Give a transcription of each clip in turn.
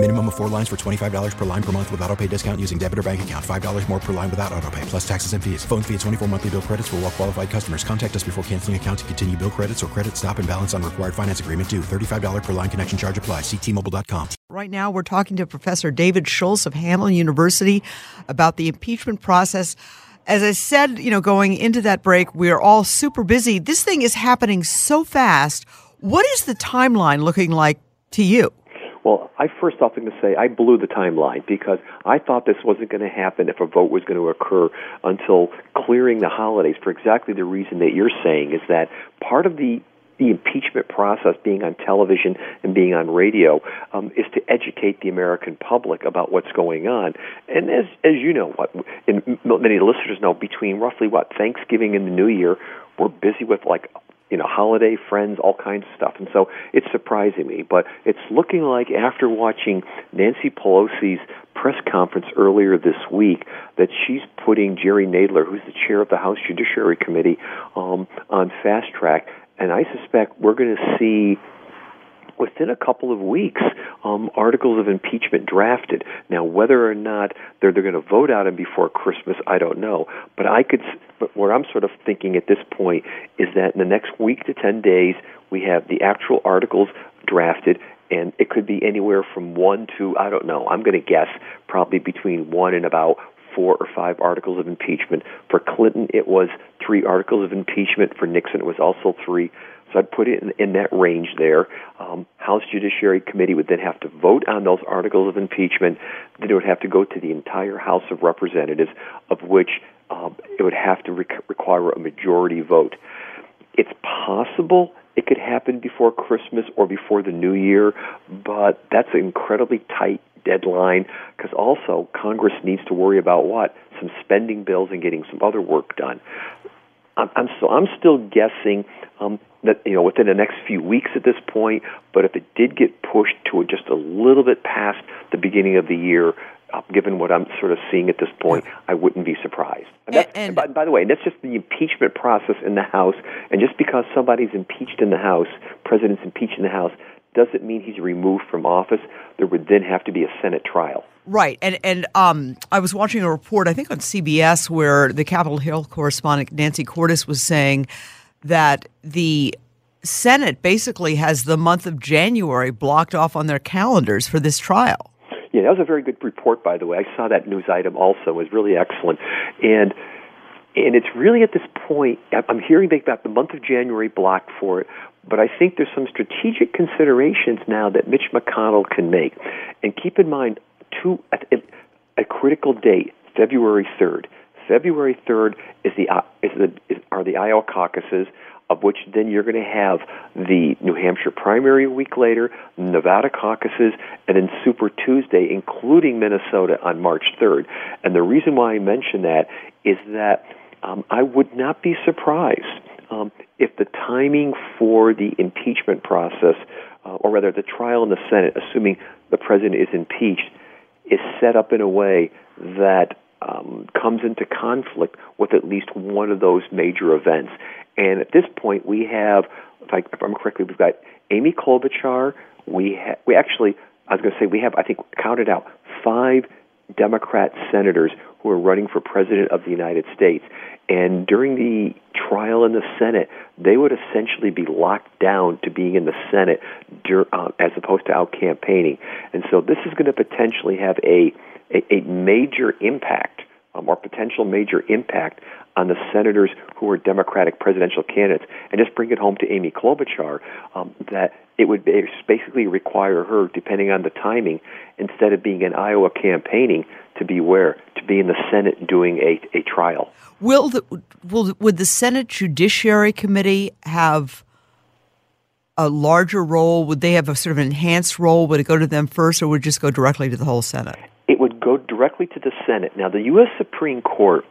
Minimum of four lines for $25 per line per month with auto pay discount using debit or bank account. $5 more per line without auto pay, plus taxes and fees. Phone fee at 24 monthly bill credits for all well qualified customers. Contact us before canceling account to continue bill credits or credit stop and balance on required finance agreement due. $35 per line connection charge apply. Ctmobile.com. Right now, we're talking to Professor David Schultz of Hamline University about the impeachment process. As I said, you know, going into that break, we're all super busy. This thing is happening so fast. What is the timeline looking like to you? Well, I first off am going to say I blew the timeline because I thought this wasn't going to happen if a vote was going to occur until clearing the holidays for exactly the reason that you're saying is that part of the the impeachment process being on television and being on radio um, is to educate the American public about what's going on. And as as you know, what and many listeners know, between roughly what Thanksgiving and the New Year, we're busy with like you know, holiday friends, all kinds of stuff. And so it's surprising me, but it's looking like after watching Nancy Pelosi's press conference earlier this week that she's putting Jerry Nadler, who's the chair of the House Judiciary Committee, um, on fast track. And I suspect we're going to see within a couple of weeks, um, articles of impeachment drafted. Now, whether or not they're, they're going to vote out him before Christmas, I don't know. But I could, but where I'm sort of thinking at this point is that in the next week to 10 days, we have the actual articles drafted, and it could be anywhere from one to, I don't know, I'm going to guess probably between one and about four or five articles of impeachment. For Clinton, it was three articles of impeachment. For Nixon, it was also three. So I'd put it in, in that range there. Um, House Judiciary Committee would then have to vote on those articles of impeachment. Then it would have to go to the entire House of Representatives, of which um, it would have to require a majority vote. It's possible it could happen before Christmas or before the New Year, but that's an incredibly tight deadline because also Congress needs to worry about what? Some spending bills and getting some other work done. I'm, I'm so I'm still guessing um, that you know within the next few weeks at this point. But if it did get pushed to just a little bit past the beginning of the year, uh, given what I'm sort of seeing at this point, I wouldn't be surprised. And, and, and by, by, the way, that's just the impeachment process in the House. And just because somebody's impeached in the House, president's impeached in the House, doesn't mean he's removed from office. There would then have to be a Senate trial. Right, and and um, I was watching a report, I think on CBS, where the Capitol Hill correspondent Nancy Cordes was saying that the Senate basically has the month of January blocked off on their calendars for this trial. Yeah, that was a very good report, by the way. I saw that news item also; it was really excellent, and and it's really at this point I'm hearing they got the month of January blocked for it, but I think there's some strategic considerations now that Mitch McConnell can make, and keep in mind two a critical date, February 3rd. February 3rd is the uh, is the is, are the Iowa caucuses, of which then you're going to have the New Hampshire primary a week later, Nevada caucuses, and then Super Tuesday, including Minnesota on March 3rd. And the reason why I mention that is that um, I would not be surprised um, if the timing for the impeachment process, uh, or rather the trial in the Senate, assuming the president is impeached, is set up in a way that um, comes into conflict with at least one of those major events. And at this point, we have, if, I, if I'm correctly, we've got Amy Klobuchar. We ha- we actually, I was going to say, we have, I think, counted out five Democrat senators who are running for president of the United States. And during the trial in the Senate, they would essentially be locked down to being in the Senate uh, as opposed to out campaigning. And so this is going to potentially have a, a, a major impact um, or potential major impact on the senators who are Democratic presidential candidates. And just bring it home to Amy Klobuchar um, that it would basically require her, depending on the timing, instead of being in Iowa campaigning, to be where? To be in the Senate doing a, a trial. Will the, will would the Senate Judiciary Committee have a larger role? Would they have a sort of enhanced role? Would it go to them first, or would it just go directly to the whole Senate? Go directly to the Senate. Now, the U.S. Supreme Court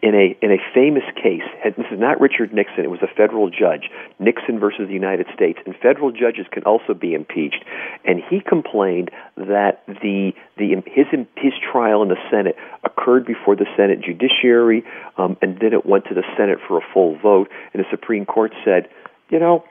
in a in a famous case. And this is not Richard Nixon; it was a federal judge, Nixon versus the United States. And federal judges can also be impeached. And he complained that the the his his trial in the Senate occurred before the Senate Judiciary, um, and then it went to the Senate for a full vote. And the Supreme Court said, you know,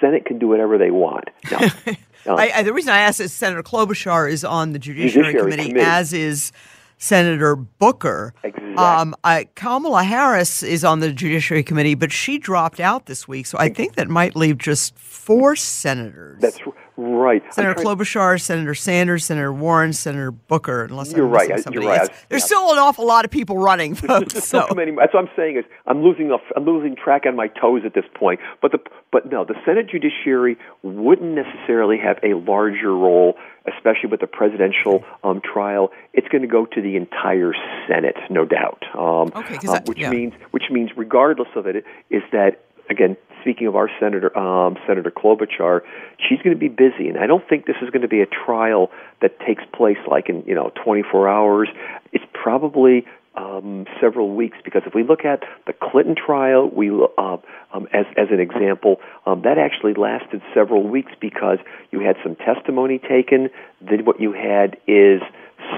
Senate can do whatever they want. Now, I, I, the reason I asked is Senator Klobuchar is on the Judiciary, Judiciary committee, Committee. as is Senator Booker. Exactly. Um, I, Kamala Harris is on the Judiciary Committee, but she dropped out this week, so I think that might leave just four senators. That's right. Senator Klobuchar, Senator Sanders, Senator Warren, Senator Booker. Unless You're I'm right. missing You're right. I- There's yeah. still an awful lot of people running, folks. So many. That's what I'm saying is I'm losing I'm losing track on my toes at this point. But the but no, the Senate Judiciary wouldn't necessarily have a larger role, especially with the presidential um, trial. It's going to go to the entire Senate, no doubt. Um, Okay, uh, which yeah. means which means regardless of it, is that again. Speaking of our senator, um, Senator Klobuchar, she's going to be busy, and I don't think this is going to be a trial that takes place like in you know 24 hours. It's probably um, several weeks because if we look at the Clinton trial, we uh, um, as as an example, um, that actually lasted several weeks because you had some testimony taken. Then what you had is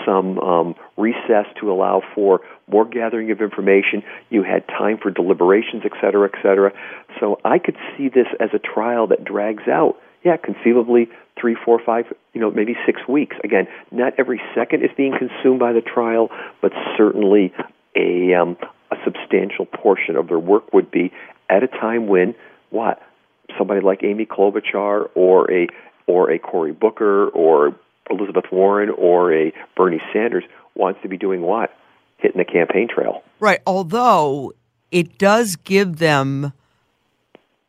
some um, recess to allow for more gathering of information. You had time for deliberations, et cetera, et cetera. So I could see this as a trial that drags out. Yeah, conceivably three, four, five, you know, maybe six weeks. Again, not every second is being consumed by the trial, but certainly a um, a substantial portion of their work would be at a time when what somebody like Amy Klobuchar or a or a Cory Booker or Elizabeth Warren or a Bernie Sanders wants to be doing what? Hitting the campaign trail. Right. Although it does give them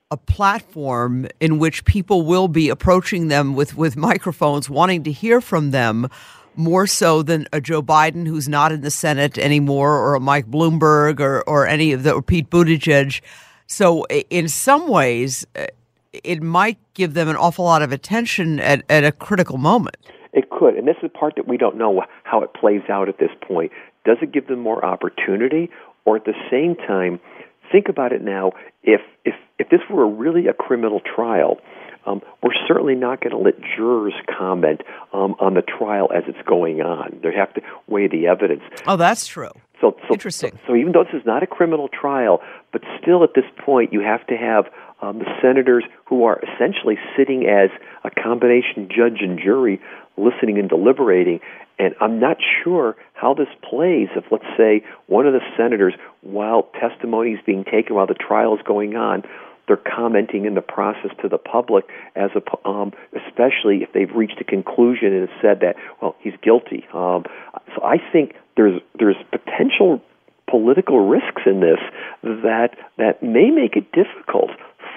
a platform in which people will be approaching them with, with microphones, wanting to hear from them more so than a Joe Biden who's not in the Senate anymore, or a Mike Bloomberg, or, or any of the, or Pete Buttigieg. So, in some ways, uh, it might give them an awful lot of attention at, at a critical moment. It could, and this is the part that we don't know how it plays out at this point. Does it give them more opportunity, or at the same time, think about it now? If if if this were really a criminal trial, um, we're certainly not going to let jurors comment um, on the trial as it's going on. They have to weigh the evidence. Oh, that's true. So, so, Interesting. So, so even though this is not a criminal trial, but still at this point, you have to have um, the senators who are essentially sitting as a combination judge and jury, listening and deliberating. And I'm not sure how this plays if, let's say, one of the senators, while testimony is being taken while the trial is going on, they're commenting in the process to the public, as a, um, especially if they've reached a conclusion and said that, well, he's guilty. Um, so I think there's there's potential political risks in this that that may make it difficult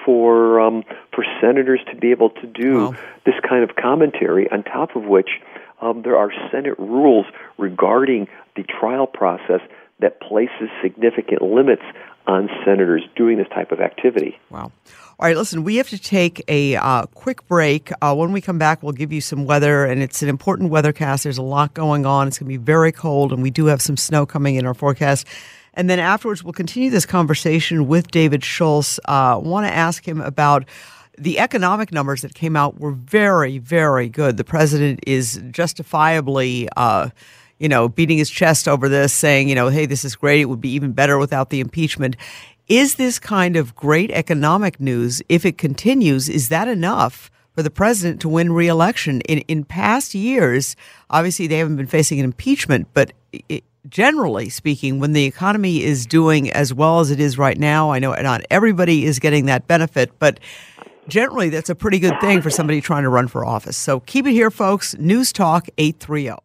for um, for senators to be able to do Wow. this kind of commentary. On top of which, um, there are Senate rules regarding the trial process that places significant limits on senators doing this type of activity. Wow. All right, listen, we have to take a uh, quick break. Uh, when we come back, we'll give you some weather, and it's an important weathercast. There's a lot going on. It's going to be very cold, and we do have some snow coming in our forecast. And then afterwards, we'll continue this conversation with David Schultz. Uh, want to ask him about the economic numbers that came out were very, very good. The president is justifiably. Uh, you know, beating his chest over this, saying, you know, hey, this is great. It would be even better without the impeachment. Is this kind of great economic news, if it continues, is that enough for the president to win reelection? In, in past years, obviously they haven't been facing an impeachment, but it, generally speaking, when the economy is doing as well as it is right now, I know not everybody is getting that benefit, but generally that's a pretty good thing for somebody trying to run for office. So keep it here, folks. News Talk 830.